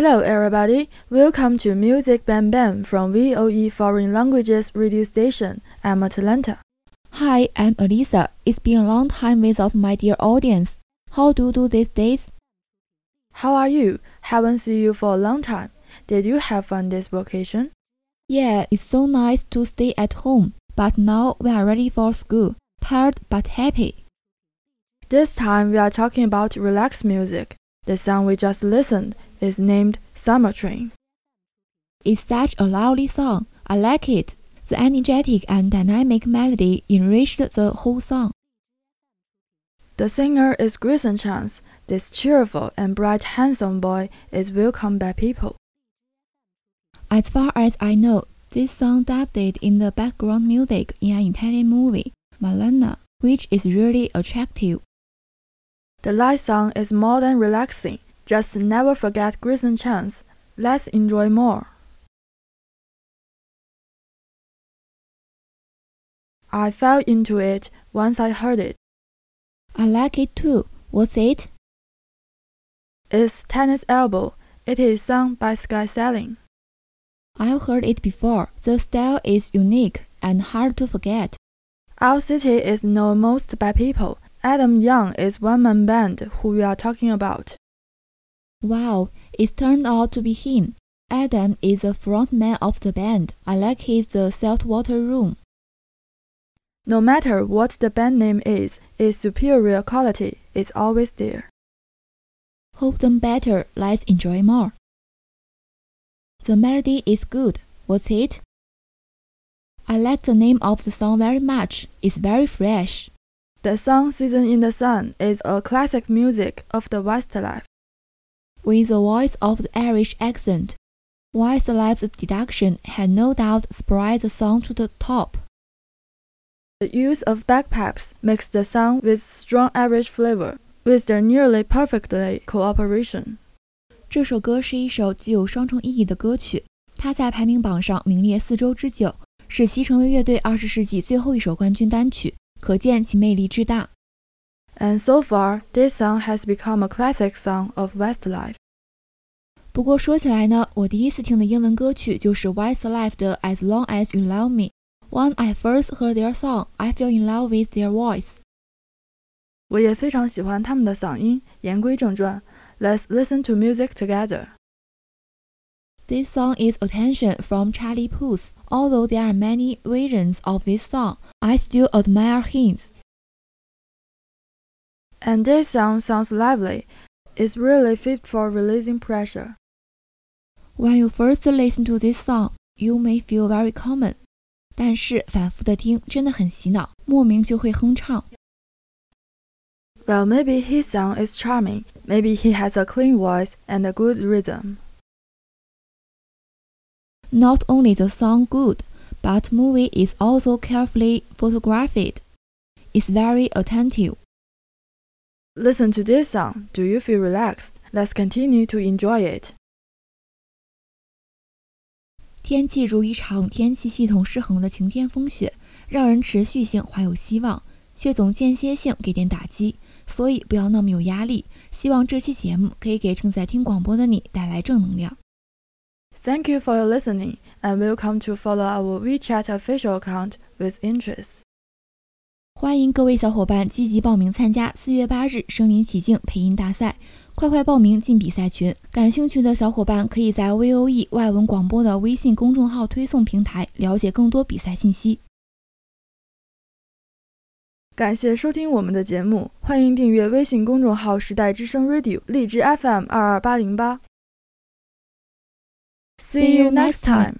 Hello, everybody. Welcome to Music Bang Bang from VOE Foreign Languages Radio Station. I'm Atlanta. Hi, I'm Elisa. It's been a long time without my dear audience. How do you do these days? How are you? Haven't seen you for a long time. Did you have fun this vacation? Yeah, it's so nice to stay at home. But now we are ready for school. Tired but happy. This time we are talking about relaxed music. The song we just listened is named Summer Train. It's such a lovely song. I like it. The energetic and dynamic melody enriched the whole song. The singer is Greyson Chance. This cheerful and bright handsome boy is welcomed by people. As far as I know, this song dubbed in the background music in an Italian movie, Malena, which is really attractive. The light song is more than relaxing. Just never forget Greyson Chance. Let's enjoy more. I fell into it once I heard it. I like it too. What's it? It's Tennis Elbow. It is sung by Sky Sailing. I've heard it before. The style is unique and hard to forget. Owl City is known most by people. Adam Young is one man band who we are talking about. Wow, it turned out to be him. Adam is the frontman of the band. I like his The Saltwater Room. No matter what the band name is, its superior quality is always there. Hope them better. Let's enjoy more. The melody is good. What's it? I like the name of the song very much. It's very fresh. The song Season in the Sun is a classic music of the Westlife with the voice of the Irish accent. Westlife's deduction had no doubt spread the song to the top. The use of bagpipes makes the song with strong Irish flavor, with their nearly perfectly cooperation. 这首歌是一首具有双重意义的歌曲，它在排名榜上名列四周之久，使其成为乐队二十世纪最后一首冠军单曲，可见其魅力之大。And so far, this song has become a classic song of Westlife. 不过说起来呢，我第一次听的英文歌曲就是 Westlife 的 As Long As You Love Me。When I first heard their song, I fell in love with their voice. 我也非常喜欢他们的嗓音。言归正传，Let's listen to music together. This song is Attention from Charlie Puth. Although there are many versions of this song, I still admire him. And this song sounds lively. It's really fit for releasing pressure. When you first listen to this song, you may feel very common. 但是反复的听真的很洗脑，莫名就会哼唱。Well, maybe his song is charming. Maybe he has a clean voice and a good rhythm. Not only the song good, but movie is also carefully photographed. It's very attentive. Listen to this song. Do you feel relaxed? Let's continue to enjoy it. 天气如一场天气系统失衡的晴天风雪，让人持续性怀有希望，却总间歇性给点打击。所以不要那么有压力。希望这期节目可以给正在听广播的你带来正能量。Thank you for your listening, and welcome to follow our WeChat official account with interest. 欢迎各位小伙伴积极报名参加四月八日身临其境配音大赛，快快报名进比赛群。感兴趣的小伙伴可以在 VOE 外文广播的微信公众号推送平台了解更多比赛信息。感谢收听我们的节目，欢迎订阅微信公众号“时代之声 Radio” 荔枝 FM 二二八零八。See you next time.